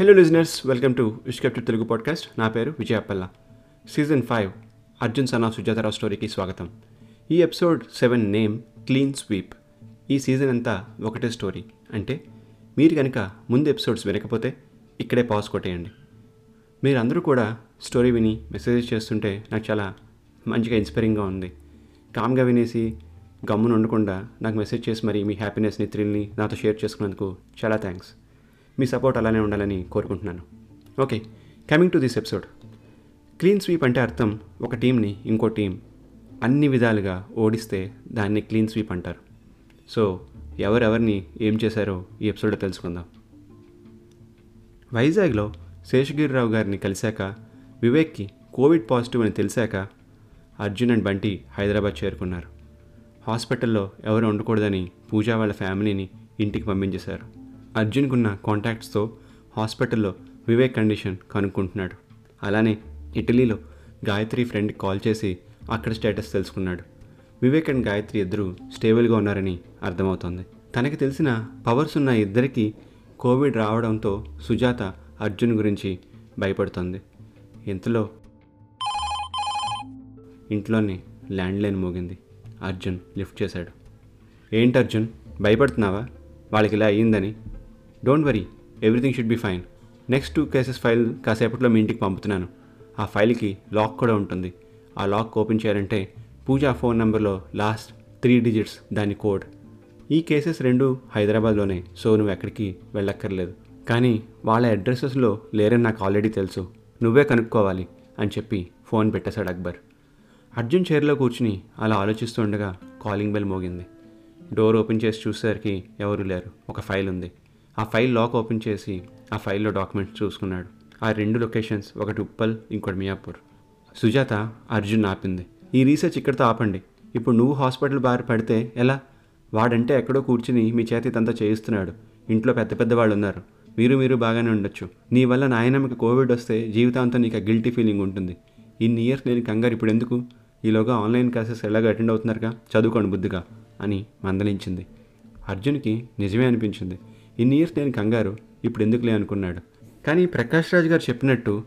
Hello listeners welcome to ఇష్కెప్ట్ Telugu podcast నా పేరు విజయపల్ల సీజన్ ఫైవ్ అర్జున్ సన్నా సుజాతరావు స్టోరీకి స్వాగతం. ఈ episode seven name clean sweep ఈ సీజన్ అంతా ఒకటే స్టోరీ అంటే మీరు కనుక ముందు ఎపిసోడ్స్ వినకపోతే ఇక్కడే పాజ్ కొట్టేయండి. మీరందరూ కూడా స్టోరీ విని మెసేజ్ చేస్తుంటే నాకు చాలా మంచిగా ఇన్స్పైరింగ్గా ఉంది. కామ్గా వినేసి గమ్మున ఉండకుండా నాకు మెసేజ్ చేసి మరి మీ హ్యాపీనెస్ని థ్రిల్ని నాతో షేర్ చేసుకున్నందుకు చాలా థ్యాంక్స్ మీ సపోర్ట్ అలానే ఉండాలని కోరుకుంటున్నాను. Okay coming to this episode clean sweep అంటే అర్థం ఒక టీంని ఇంకో టీం అన్ని విధాలుగా ఓడిస్తే దాన్ని క్లీన్ స్వీప్ అంటారు. సో ఎవరెవరిని ఏం చేశారో ఈ ఎపిసోడ్లో తెలుసుకుందాం. వైజాగ్లో శేషగిరిరావు గారిని కలిశాక వివేక్కి కోవిడ్ పాజిటివ్ అని తెలిసాక అర్జున్ అండ్ బంటి హైదరాబాద్ చేరుకున్నారు. హాస్పిటల్లో ఎవరు ఉండకూడదని పూజా వాళ్ళ ఫ్యామిలీని ఇంటికి పంపించేశారు. అర్జున్కున్న కాంటాక్ట్స్తో హాస్పిటల్లో వివేక్ కండిషన్ కనుక్కుంటున్నాడు. అలానే ఇటలీలో గాయత్రి ఫ్రెండ్కి కాల్ చేసి అక్కడ స్టేటస్ తెలుసుకున్నాడు. వివేక్ అండ్ గాయత్రి ఇద్దరు స్టేబుల్గా ఉన్నారని అర్థమవుతోంది. తనకి తెలిసిన పవర్స్ ఉన్న ఇద్దరికి కోవిడ్ రావడంతో సుజాత అర్జున్ గురించి భయపడుతోంది. ఇంతలో ఇంట్లోనే ల్యాండ్ లైన్ మోగింది. అర్జున్ లిఫ్ట్ చేశాడు. ఏంటి అర్జున్? భయపడుతున్నావా? వాళ్ళకి ఇలా అయ్యిందని don't worry everything should be fine next two cases file కాసేపట్లో మీ ఇంటికి పంపుతున్నాను. ఆ ఫైల్కి లాక్ కూడా ఉంటుంది. ఆ లాక్ ఓపెన్ చేయాలంటే పూజా ఫోన్ నెంబర్లో లాస్ట్ త్రీ డిజిట్స్ దాని కోడ్. ఈ కేసెస్ రెండు హైదరాబాద్లోనే సో నువ్వు ఎక్కడికి వెళ్ళక్కర్లేదు. కానీ వాళ్ళ అడ్రస్సెస్లో లేరని నాకు ఆల్రెడీ తెలుసు. నువ్వే కనుక్కోవాలి అని చెప్పి ఫోన్ పెట్టేశాడు అక్బర్. అర్జున్ చైర్లో కూర్చుని అలా ఆలోచిస్తుండగా కాలింగ్ బెల్ మోగింది. డోర్ ఓపెన్ చేసి చూసేసరికి ఎవరూ లేరు. ఒక ఫైల్ ఉంది. ఆ ఫైల్ లాక్ ఓపెన్ చేసి ఆ ఫైల్లో డాక్యుమెంట్స్ చూసుకున్నాడు. ఆ రెండు లొకేషన్స్ ఒకటి ఉప్పల్ ఇంకోటి మియాపూర్. సుజాత అర్జున్ ఆపింది. ఈ రీసెర్చ్ ఇక్కడితో ఆపండి. ఇప్పుడు నువ్వు హాస్పిటల్ బారి పడితే ఎలా? వాడంటే ఎక్కడో కూర్చుని మీ చేతి ఇదంతా చేయిస్తున్నాడు. ఇంట్లో పెద్ద పెద్ద వాళ్ళు ఉన్నారు మీరు మీరు బాగానే ఉండొచ్చు. నీ వల్ల నాయనమ్మకి కోవిడ్ వస్తే జీవితాంతం నీకు ఆ గిల్టీ ఫీలింగ్ ఉంటుంది. ఇన్ని ఇయర్స్ నేను కంగారు. ఇప్పుడు ఎందుకు? ఈలోగా ఆన్లైన్ క్లాసెస్ ఎలాగో అటెండ్ అవుతున్నారుగా? చదువుకోండి బుద్ధిగా అని మందలించింది. అర్జున్కి నిజమే అనిపించింది. ఇన్ని ఇయర్స్ నేను కంగారు. ఇప్పుడు ఎందుకులే అనుకున్నాడు. కానీ ప్రకాష్ రాజ్ గారు చెప్పినట్టు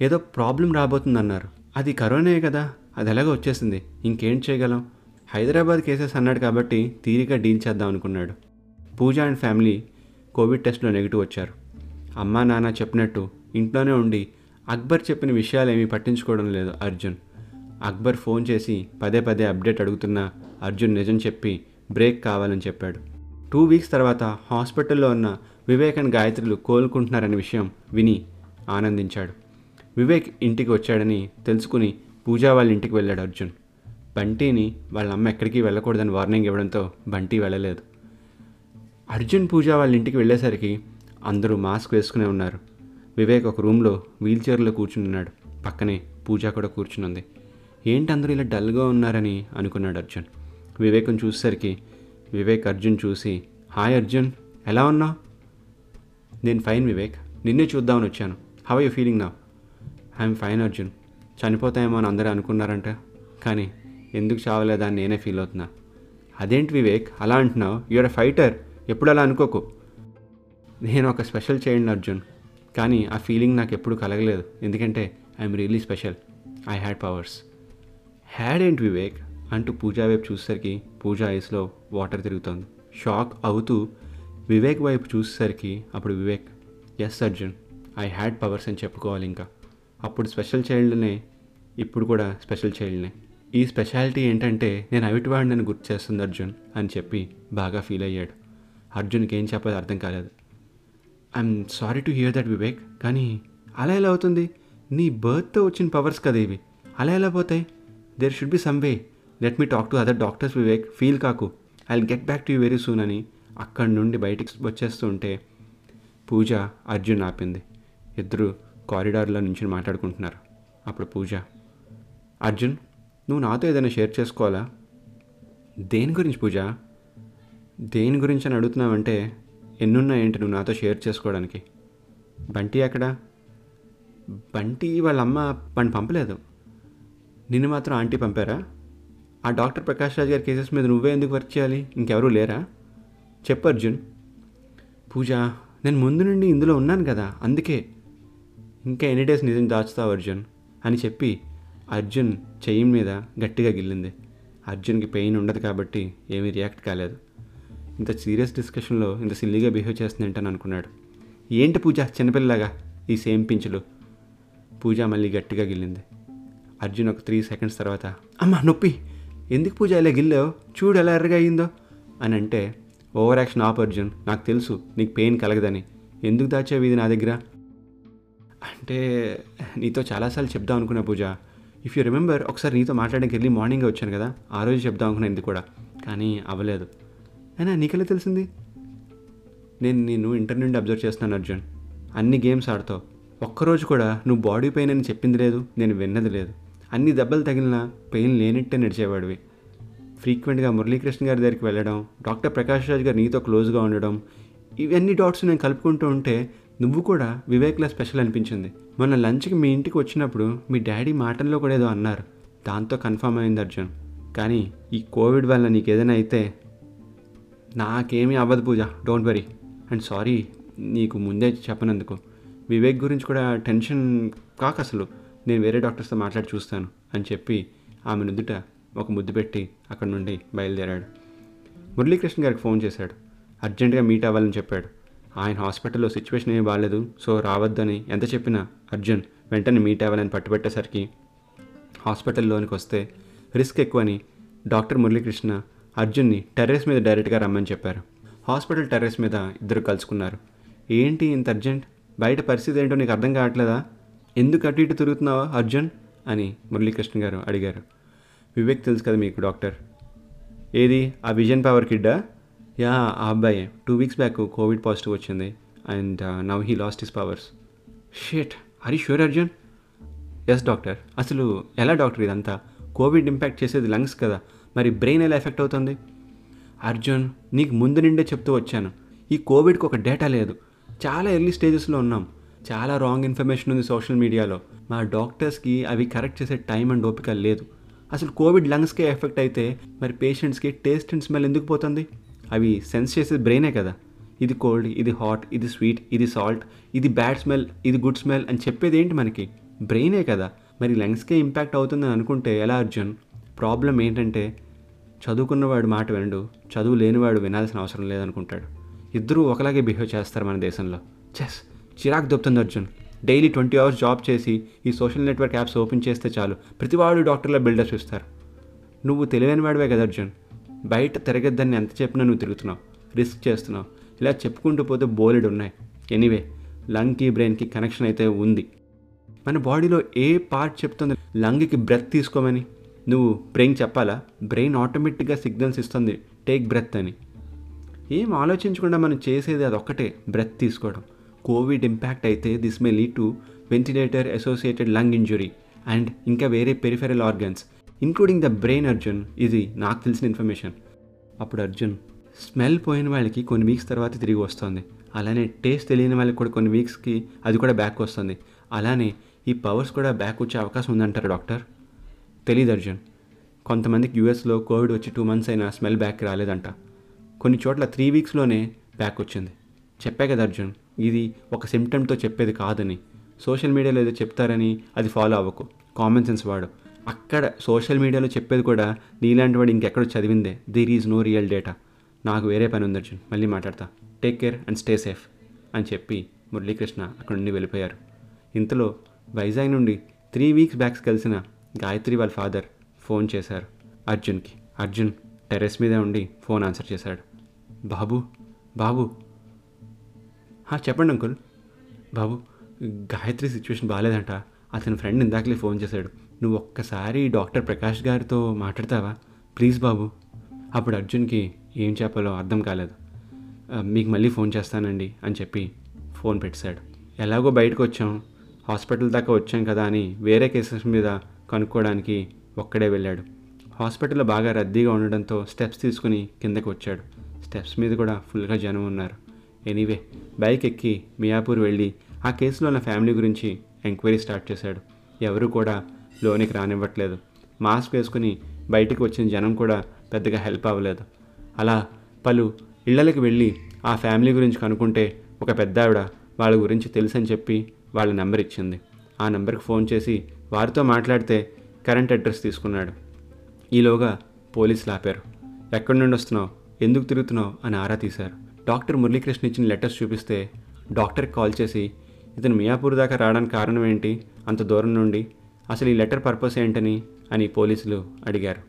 ఏదో ప్రాబ్లం రాబోతుందన్నారు. అది కరోనే కదా. అది ఎలాగో వచ్చేసింది. ఇంకేం చేయగలం? హైదరాబాద్ కేసెస్ అన్నాడు కాబట్టి తీరిక డీల్ చేద్దాం అనుకున్నాడు. పూజ అండ్ ఫ్యామిలీ కోవిడ్ టెస్ట్లో నెగిటివ్ వచ్చారు. అమ్మా నాన్న చెప్పినట్టు ఇంట్లోనే ఉండి అక్బర్ చెప్పిన విషయాలు ఏమీ పట్టించుకోవడం లేదు అర్జున్. అక్బర్ ఫోన్ చేసి పదే పదే అప్డేట్ అడుగుతున్న అర్జున్ నిజం చెప్పి బ్రేక్ కావాలని చెప్పాడు. టూ వీక్స్ తర్వాత హాస్పిటల్లో ఉన్న వివేక్ అండ్ గాయత్రులు కోలుకుంటున్నారనే విషయం విని ఆనందించాడు. వివేక్ ఇంటికి వచ్చాడని తెలుసుకుని పూజా వాళ్ళ ఇంటికి వెళ్ళాడు అర్జున్. బంటిని వాళ్ళ అమ్మ ఎక్కడికి వెళ్ళకూడదని వార్నింగ్ ఇవ్వడంతో బంటి వెళ్ళలేదు. అర్జున్ పూజ వాళ్ళ ఇంటికి వెళ్ళేసరికి అందరూ మాస్క్ వేసుకునే ఉన్నారు. వివేక్ ఒక రూమ్లో వీల్ చైర్లో కూర్చుని ఉన్నాడు పక్కనే పూజ కూడా కూర్చునుంది. ఏంటి అందరూ ఇలా డల్గా ఉన్నారని అనుకున్నాడు అర్జున్. వివేక్ని చూసేసరికి వివేక్ అర్జున్ చూసి హాయ్ అర్జున్ ఎలా ఉన్నావు నేను ఫైన్ వివేక్ నిన్నే చూద్దామని వచ్చాను. హవ్ యూ ఫీలింగ్ నా ఐఎమ్ ఫైన్ అర్జున్. చనిపోతాయేమో అని అందరూ అనుకున్నారంట కానీ ఎందుకు చావలేదా అని నేనే ఫీల్ అవుతున్నా. అదేంటి వివేక్ అలా అంటున్నావు? యూఆర్ ఎ ఫైటర్ ఎప్పుడు అలా అనుకోకు? నేను ఒక స్పెషల్ చేయండి అర్జున్. కానీ ఆ ఫీలింగ్ నాకు ఎప్పుడు కలగలేదు. ఎందుకంటే I'm really special I had powers had ఏంటి వివేక్? అంటూ పూజా వైపు చూసేసరికి పూజ ఐస్లో వాటర్ తిరుగుతోంది. షాక్ అవుతూ వివేక్ వైపు చూసేసరికి అప్పుడు Vivek yes Arjun I had powers అని చెప్పుకోవాలి ఇంకా. అప్పుడు స్పెషల్ చైల్డ్నే ఇప్పుడు కూడా స్పెషల్ చైల్డ్నే ఈ స్పెషాలిటీ ఏంటంటే నేను అవిటివాడిని గుర్తు చేస్తుంది అర్జున్ అని చెప్పి బాగా ఫీల్ అయ్యాడు. అర్జున్కి ఏం చెప్పాలో అర్థం కాలేదు. I'm sorry to hear that Vivek కానీ అలా ఎలా అవుతుంది? నీ బర్త్తో వచ్చిన పవర్స్ కదా ఇవి. అలా ఎలా పోతాయి? There should be some way let me talk to other doctors Vivek feel కాకు I will get back to you very soon అని అక్కడి నుండి బయటికి వచ్చేస్తూ ఉంటే పూజ అర్జున్ ఆపింది. ఇద్దరు కారిడార్లో నుంచి మాట్లాడుకుంటున్నారు. అప్పుడు పూజ అర్జున్ నువ్వు నాతో ఏదైనా షేర్ చేసుకోవాలా? దేని గురించి పూజ? దేని గురించి అని అడుగుతున్నావంటే ఎన్నున్నాయేంటి నువ్వు నాతో షేర్ చేసుకోవడానికి? బంటి అక్కడ బంటి వాళ్ళ అమ్మ వాడిని పంపలేదు. నిన్ను మాత్రం ఆంటీ పంపారా? ఆ డాక్టర్ ప్రకాష్ రాజ్ గారి కేసెస్ మీద నువ్వే ఎందుకు వర్క్ చేయాలి? ఇంకెవరూ లేరా? చెప్పు అర్జున్. పూజ నేను ముందు నుండి ఇందులో ఉన్నాను కదా అందుకే. ఇంకా ఎన్ని డేస్ నిజం దాచుతావు అర్జున్? అని చెప్పి అర్జున్ చెయ్యి మీద గట్టిగా గిల్లింది. అర్జున్కి పెయిన్ ఉండదు కాబట్టి ఏమీ రియాక్ట్ కాలేదు. ఇంత సీరియస్ డిస్కషన్లో ఇంత సిల్లీగా బిహేవ్ చేస్తుందంటని అనుకున్నాడు. ఏంటి పూజ చిన్నపిల్లలాగా ఈ సేమ్ పించులు? పూజ మళ్ళీ గట్టిగా గిల్లింది. అర్జున్ ఒక త్రీ సెకండ్స్ తర్వాత అమ్మ నొప్పి! ఎందుకు పూజ ఇలా గిల్లావు? చూడు ఎలా ఎర్రగా అయిందో అని అంటే ఓవర్ యాక్షన్ ఆపర్జున్ నాకు తెలుసు నీకు పెయిన్ కలగదని. ఎందుకు దాచావు ఇది నా దగ్గర? అంటే నీతో చాలాసార్లు చెప్దాం అనుకున్నా పూజ. ఇఫ్ యూ రిమెంబర్ ఒకసారి నీతో మాట్లాడడానికి వెళ్ళి మార్నింగ్ వచ్చాను కదా ఆ రోజు చెప్దాం అనుకున్నా ఇది కూడా. కానీ అవ్వలేదు. అయినా నీకెలా తెలిసింది? నేను నేను ఇంటర్ నుండి అబ్జర్వ్ చేస్తున్నాను అర్జున్. అన్ని గేమ్స్ ఆడతావు. ఒక్కరోజు కూడా నువ్వు బాడీ పెయిన్ అని చెప్పింది లేదు నేను విన్నది లేదు. అన్ని దెబ్బలు తగిలినా పెయిన్ లేనట్టే నడిచేవాడివి. ఫ్రీక్వెంట్గా మురళీకృష్ణ గారి దగ్గరికి వెళ్ళడం డాక్టర్ ప్రకాష్ రాజ్ గారు నీతో క్లోజ్గా ఉండడం ఇవన్నీ డాట్స్ నేను కలుపుకుంటూ ఉంటే నువ్వు కూడా వివేక్లా స్పెషల్ అనిపించింది. మొన్న లంచ్కి మీ ఇంటికి వచ్చినప్పుడు మీ డాడీ మాటల్లో కూడా ఏదో అన్నారు. దాంతో కన్ఫర్మ్ అయింది అర్జున్. కానీ ఈ కోవిడ్ వల్ల నీకు ఏదైనా అయితే నాకేమీ అవ్వదు Pooja. Don't worry. And sorry నీకు ముందే చెప్పనందుకు. వివేక్ గురించి కూడా టెన్షన్ కాక అసలు నేను వేరే డాక్టర్స్తో మాట్లాడి చూస్తాను అని చెప్పి ఆమె నుదుట ఒక ముద్దు పెట్టి అక్కడ నుండి బయలుదేరాడు. మురళీకృష్ణ గారికి ఫోన్ చేశాడు. అర్జెంటుగా మీట్ అవ్వాలని చెప్పాడు. ఆయన హాస్పిటల్లో సిచ్యువేషన్ ఏమీ బాగాలేదు సో రావద్దని ఎంత చెప్పినా అర్జున్ వెంటనే మీట్ అవ్వాలని పట్టుబెట్టేసరికి హాస్పిటల్లోనికి వస్తే రిస్క్ ఎక్కువని డాక్టర్ మురళీకృష్ణ అర్జున్ని టెర్రస్ మీద డైరెక్ట్గా రమ్మని చెప్పారు. హాస్పిటల్ టెర్రస్ మీద ఇద్దరు కలుసుకున్నారు. ఏంటి ఇంత అర్జెంట్? బయట పరిస్థితి ఏంటో నీకు అర్థం కావట్లేదా? ఎందుకు అటు ఇటు తిరుగుతున్నావా అర్జున్? అని మురళీకృష్ణ గారు అడిగారు. వివేక్ తెలుసు కదా మీకు డాక్టర్. ఏది? ఆ విజన్ పవర్ కిడ్డా? యా ఆ అబ్బాయి. Two weeks back covid positive వచ్చింది. And now he lost his powers షేట్ హరి షూర్ అర్జున్? Yes doctor. అసలు ఎలా డాక్టర్ ఇదంతా? కోవిడ్ ఇంపాక్ట్ చేసేది లంగ్స్ కదా. మరి బ్రెయిన్ ఎలా ఎఫెక్ట్ అవుతుంది? అర్జున్ నీకు ముందు నిండే చెప్తూ వచ్చాను. ఈ కోవిడ్కి ఒక డేటా లేదు. చాలా ఎర్లీ స్టేజెస్లో ఉన్నాం. చాలా రాంగ్ ఇన్ఫర్మేషన్ ఉంది సోషల్ మీడియాలో మా డాక్టర్స్కి అవి కరెక్ట్ చేసే టైం అండ్ ఓపిక లేదు. అసలు కోవిడ్ లంగ్స్కే ఎఫెక్ట్ అయితే మరి పేషెంట్స్కి టేస్ట్ అండ్ స్మెల్ ఎందుకు పోతుంది? అవి సెన్స్ చేసేది బ్రెయినే కదా. ఇది కోల్డ్ ఇది హాట్ ఇది స్వీట్ ఇది సాల్ట్ ఇది బ్యాడ్ స్మెల్ ఇది గుడ్ స్మెల్ అని చెప్పేది ఏంటి మనకి? బ్రెయినే కదా. మరి లంగ్స్కే ఇంపాక్ట్ అవుతుందని అనుకుంటే ఎలా అర్జున్? ప్రాబ్లం ఏంటంటే చదువుకున్నవాడు మాట వినడు చదువు లేనివాడు వినాల్సిన అవసరం లేదనుకుంటాడు. ఇద్దరూ ఒకలాగే బిహేవ్ చేస్తారు మన దేశంలో. చెస్ చిరాకు దొప్పుతుంది Arjun. Daily twenty hours job చేసి ఈ సోషల్ నెట్వర్క్ యాప్స్ ఓపెన్ చేస్తే చాలు. ప్రతివాడు డాక్టర్ల బిల్డర్స్ ఇస్తారు నువ్వు తెలివైన వాడివే కదా అర్జున్. బయట తిరగద్దని ఎంత చెప్పినా నువ్వు తిరుగుతున్నావు. రిస్క్ చేస్తున్నావు. ఇలా చెప్పుకుంటూ పోతే బోలెడు ఉన్నాయి. ఎనీవే లంగ్కి బ్రెయిన్కి కనెక్షన్ అయితే ఉంది. మన బాడీలో ఏ పార్ట్ చెప్తుంది? లంగ్కి బ్రెత్ తీసుకోమని. నువ్వు బ్రెయిన్ చెప్పాలా? బ్రెయిన్ ఆటోమేటిక్గా సిగ్నల్స్ ఇస్తుంది. టేక్ బ్రెత్ అని. ఏం ఆలోచించకుండా మనం చేసేది అదొక్కటే బ్రెత్ తీసుకోవడం. కోవిడ్ ఇంపాక్ట్ అయితే this may lead to ventilator associated lung injury and ఇంకా వేరే peripheral organs including the brain Arjun ఇది నాకు తెలిసిన ఇన్ఫర్మేషన్ అప్పుడు అర్జున్ స్మెల్ పోయిన వాళ్ళకి కొన్ని వీక్స్ తర్వాత తిరిగి వస్తుంది. అలానే టేస్ట్ తెలియని వాళ్ళకి కూడా కొన్ని వీక్స్కి అది కూడా బ్యాక్ వస్తుంది. అలానే ఈ పవర్స్ కూడా బ్యాక్ వచ్చే అవకాశం ఉందంటారు డాక్టర్ తెలీదు అర్జున్. కొంతమందికి యూఎస్లో కోవిడ్ వచ్చి టూ మంత్స్ అయినా స్మెల్ బ్యాక్ రాలేదంట. కొన్ని చోట్ల త్రీ వీక్స్లోనే బ్యాక్ వచ్చింది. చెప్పా కదా అర్జున్ ఇది ఒక సిమ్టమ్తో చెప్పేది కాదని. సోషల్ మీడియాలో ఏదో చెప్తారని అది ఫాలో అవ్వకు. కామన్ సెన్స్ వాడు. అక్కడ సోషల్ మీడియాలో చెప్పేది కూడా నీలాంటి వాడు ఇంకెక్కడ చదివిందే. There is no real data నాకు వేరే పని ఉంది అర్జున్ మళ్ళీ మాట్లాడతా. Take care and stay safe అని చెప్పి మురళీకృష్ణ అక్కడి నుండి వెళ్ళిపోయారు. ఇంతలో వైజాగ్ నుండి త్రీ వీక్స్ బ్యాక్స్ కలిసిన గాయత్రి వాళ్ళ ఫాదర్ ఫోన్ చేశారు అర్జున్కి. అర్జున్ టెర్రస్ మీద ఉండి ఫోన్ ఆన్సర్ చేశాడు. బాబు బాబు చెప్పండి అంకుల్. బాబు గాయత్రి సిచ్యువేషన్ బాగాలేదంట అతని ఫ్రెండ్ ఇందాకలే ఫోన్ చేశాడు. నువ్వు ఒక్కసారి డాక్టర్ ప్రకాష్ గారితో మాట్లాడతావా? ప్లీజ్ బాబు. అప్పుడు అర్జున్కి ఏం చెప్పాలో అర్థం కాలేదు. మీకు మళ్ళీ ఫోన్ చేస్తానండి అని చెప్పి ఫోన్ పెట్టాడు. ఎలాగో బయటకు వచ్చాం. హాస్పిటల్ దాకా వచ్చాం కదా అని వేరే కేసెస్ మీద కనుక్కోవడానికి ఒక్కడే వెళ్ళాడు. హాస్పిటల్లో బాగా రద్దీగా ఉండడంతో స్టెప్స్ తీసుకుని కిందకి వచ్చాడు. స్టెప్స్ మీద కూడా ఫుల్గా జనం ఉన్నారు. ఎనీవే బైక్ ఎక్కి మియాపూర్ వెళ్ళి ఆ కేసులో ఉన్న ఫ్యామిలీ గురించి ఎంక్వైరీ స్టార్ట్ చేశాడు. ఎవరు కూడా లోనికి రానివ్వట్లేదు. మాస్క్ వేసుకుని బయటికి వచ్చిన జనం కూడా పెద్దగా హెల్ప్ అవ్వలేదు. అలా పలు ఇళ్ళకి వెళ్ళి ఆ ఫ్యామిలీ గురించి కనుక్కుంటే ఒక పెద్ద ఆవిడ వాళ్ళ గురించి తెలుసని చెప్పి వాళ్ళ నెంబర్ ఇచ్చింది. ఆ నెంబర్కి ఫోన్ చేసి వారితో మాట్లాడితే కరెంట్ అడ్రస్ తీసుకున్నాడు. ఈలోగా పోలీసులు ఆపారు. ఎక్కడి నుండి వస్తున్నావు? ఎందుకు తిరుగుతున్నావు? అని ఆరా తీశారు. డాక్టర్ మురళీకృష్ణ ఇచ్చిన లెటర్స్ చూపిస్తే డాక్టర్కి కాల్ చేసి ఇతను మియాపూర్ దాకా రావడానికి కారణం ఏంటి? అంత దూరం నుండి అసలు ఈ లెటర్ పర్పస్ ఏంటని? అని పోలీసులు అడిగారు.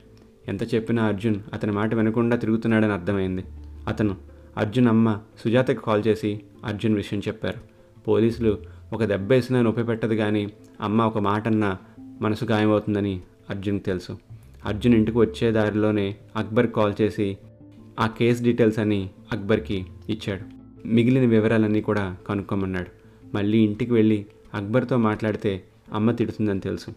ఎంత చెప్పినా అర్జున్ అతని మాట వినకుండా తిరుగుతున్నాడని అర్థమైంది. అతను అర్జున్ అమ్మ సుజాతకి కాల్ చేసి అర్జున్ విషయం చెప్పారు. పోలీసులు ఒక దెబ్బ వేసినా నొప్పి పెట్టదు కానీ అమ్మ ఒక మాట అన్నా మనసు గాయమవుతుందని అర్జున్కి తెలుసు. అర్జున్ ఇంటికి వచ్చే దారిలోనే అక్బర్ కాల్ చేసి ఆ కేస్ డీటెయిల్స్ అని అక్బర్కి ఇచ్చాడు. మిగిలిన వివరాలన్నీ కూడా కనుక్కోమన్నాడు. మళ్ళీ ఇంటికి వెళ్ళి అక్బర్తో మాట్లాడితే అమ్మ తిడుతుందని తెలుసు.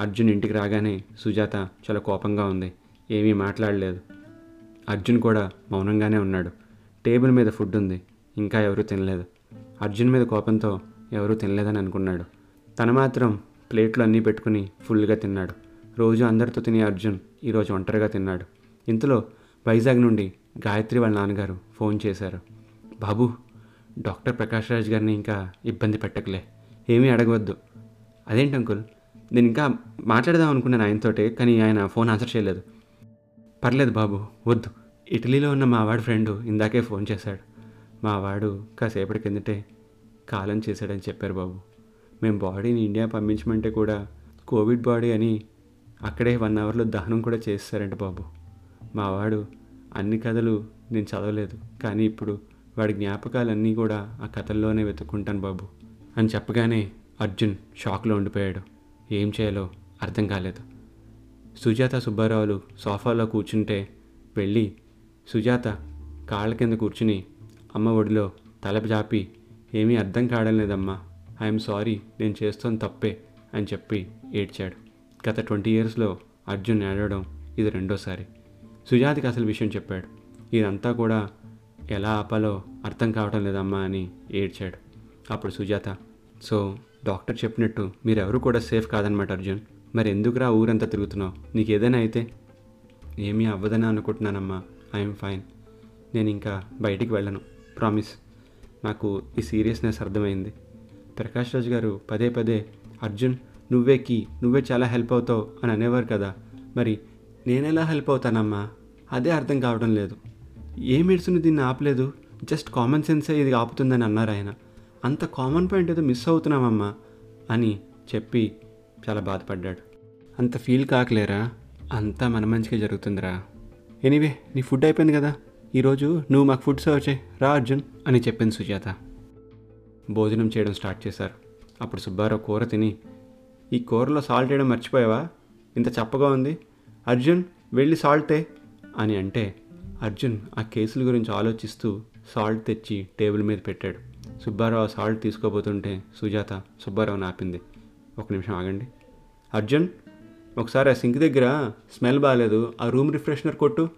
అర్జున్ ఇంటికి రాగానే సుజాత చాలా కోపంగా ఉంది. ఏమీ మాట్లాడలేదు. అర్జున్ కూడా మౌనంగానే ఉన్నాడు. టేబుల్ మీద ఫుడ్ ఉంది. ఇంకా ఎవరూ తినలేదు. అర్జున్ మీద కోపంతో ఎవరూ తినలేదని అనుకున్నాడు. తన మాత్రం ప్లేట్లు అన్నీ పెట్టుకుని ఫుల్గా తిన్నాడు. రోజు అందరితో తినే అర్జున్ ఈరోజు ఒంటరిగా తిన్నాడు. ఇంతలో వైజాగ్ నుండి గాయత్రి వాళ్ళ నాన్నగారు ఫోన్ చేశారు. బాబు డాక్టర్ ప్రకాష్ రాజ్ గారిని ఇంకా ఇబ్బంది పెట్టకలే. ఏమీ అడగవద్దు. అదేంటి అంకుల్? నేను ఇంకా మాట్లాడదాం అనుకున్నాను ఆయనతోటే కానీ ఆయన ఫోన్ ఆన్సర్ చేయలేదు. పర్లేదు బాబు వద్దు. ఇటలీలో ఉన్న మా వాడు ఫ్రెండు ఇందాకే ఫోన్ చేశాడు. మా వాడు కాసేపటి కిందటే కాలం చేశాడని చెప్పారు బాబు. మేము బాడీని ఇండియా పంపించమంటే కూడా కోవిడ్ బాడీ అని అక్కడే వన్ అవర్లో దహనం కూడా చేస్తారంట బాబు. మావాడు అన్ని కథలు నేను చదవలేదు కానీ ఇప్పుడు వాడి జ్ఞాపకాలన్నీ కూడా ఆ కథల్లోనే వెతుక్కుంటాను బాబు. అని చెప్పగానే అర్జున్ షాక్లో ఉండిపోయాడు. ఏం చేయాలో అర్థం కాలేదు. సుజాత సుబ్బారావులు సోఫాలో కూర్చుంటే వెళ్ళి సుజాత కాళ్ళ కింద కూర్చుని అమ్మ ఒడిలో తల జాపి ఏమీ అర్థం కావడం లేదమ్మా. ఐఎమ్ సారీ నేను చేస్తాను తప్పే అని చెప్పి ఏడ్చాడు. గత ట్వంటీ ఇయర్స్లో అర్జున్ ఏడవడం ఇది రెండోసారి. సుజాతకి అసలు విషయం చెప్పాడు. ఇదంతా కూడా ఎలా ఆపాలో అర్థం కావటం లేదమ్మా అని ఏడ్చాడు. అప్పుడు సుజాత సో డాక్టర్ చెప్పినట్టు మీరెవరు కూడా సేఫ్ కాదనమాట అర్జున్. మరి ఎందుకురా ఊరంతా తిరుగుతున్నావు? నీకు ఏదైనా అయితే? ఏమీ అవ్వదని అనుకుంటున్నానమ్మా. I'm fine. నేను ఇంకా బయటికి వెళ్ళను. ప్రామిస్. నాకు ఈ సీరియస్నెస్ అర్థమైంది. ప్రకాష్ రాజు గారు పదే పదే అర్జున్ నువ్వే కీ. నువ్వే చాలా హెల్ప్ అవుతావు అని అనేవారు కదా. మరి నేనెలా హెల్ప్ అవుతానమ్మా? అదే అర్థం కావడం లేదు. ఏ మెడిసిన్ దీన్ని ఆపలేదు? జస్ట్ కామన్ సెన్సే ఇది ఆపుతుందని అన్నారు ఆయన. అంత కామన్ పాయింట్ ఏదో మిస్ అవుతున్నామమ్మా అని చెప్పి చాలా బాధపడ్డాడు. అంత ఫీల్ కాకలేరా? అంతా మన మంచిగా జరుగుతుందిరా. ఎనీవే నీ ఫుడ్ అయిపోయింది కదా? ఈరోజు నువ్వు మాకు ఫుడ్ సర్వ్ చేయి. రా అర్జున్ అని చెప్పింది సుజాత. భోజనం చేయడం స్టార్ట్ చేశారు. అప్పుడు సుబ్బారావు కూర తిని ఈ కూరలో సాల్ట్ వేయడం మర్చిపోయావా? ఇంత చప్పగా ఉంది. అర్జున్ వెళ్ళి సాల్ట్ అని అంటే అర్జున్ ఆ కేసుల గురించి ఆలోచిస్తూ సాల్ట్ తెచ్చి టేబుల్ మీద పెట్టాడు. సుబ్బారావు ఆ సాల్ట్ తీసుకోబోతుంటే సుజాత సుబ్బారావుని ఆపింది ఒక నిమిషం ఆగండి. అర్జున్ ఒకసారి ఆ సింక్ దగ్గర స్మెల్ బాగాలేదు ఆ రూమ్ రిఫ్రెషనర్ కొట్టు.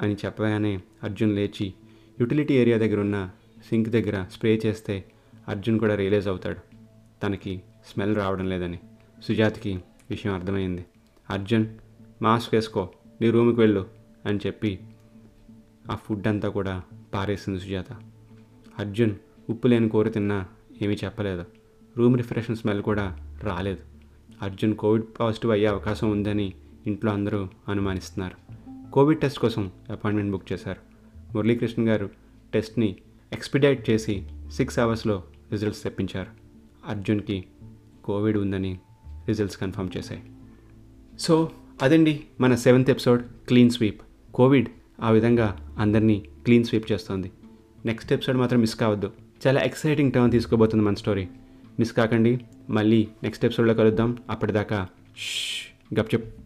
అని చెప్పగానే అర్జున్ లేచి యూటిలిటీ ఏరియా దగ్గర ఉన్న సింక్ దగ్గర స్ప్రే చేస్తే అర్జున్ కూడా రియలైజ్ అవుతాడు. తనకి స్మెల్ రావడం లేదని సుజాతకి విషయం అర్థమైంది. అర్జున్ మాస్క్ వేసుకో నీ రూమ్కి వెళ్ళు అని చెప్పి ఆ ఫుడ్ అంతా కూడా పారేసింది సుజాత. అర్జున్ ఉప్పు లేని కూర తిన్నా ఏమీ చెప్పలేదు. రూమ్ రిఫ్రెషన్ స్మెల్ కూడా రాలేదు. అర్జున్ కోవిడ్ పాజిటివ్ అయ్యే అవకాశం ఉందని ఇంట్లో అందరూ అనుమానిస్తున్నారు. కోవిడ్ టెస్ట్ కోసం అపాయింట్మెంట్ బుక్ చేశారు. మురళీకృష్ణ గారు టెస్ట్ని ఎక్స్పిడైట్ చేసి సిక్స్ అవర్స్లో రిజల్ట్స్ తెప్పించారు. అర్జున్కి కోవిడ్ ఉందని రిజల్ట్స్ కన్ఫర్మ్ చేశాయి. సో అదండి మన seventh episode clean sweep. Covid ఆ విధంగా అందరినీ క్లీన్ స్వీప్ చేస్తుంది. నెక్స్ట్ ఎపిసోడ్ మాత్రం మిస్ కావద్దు. చాలా ఎక్సైటింగ్ టర్న్ తీసుకోబోతుంది మన స్టోరీ. మిస్ కాకండి. మళ్ళీ నెక్స్ట్ ఎపిసోడ్లో కలుద్దాం. అప్పటిదాకా గప్ చెప్.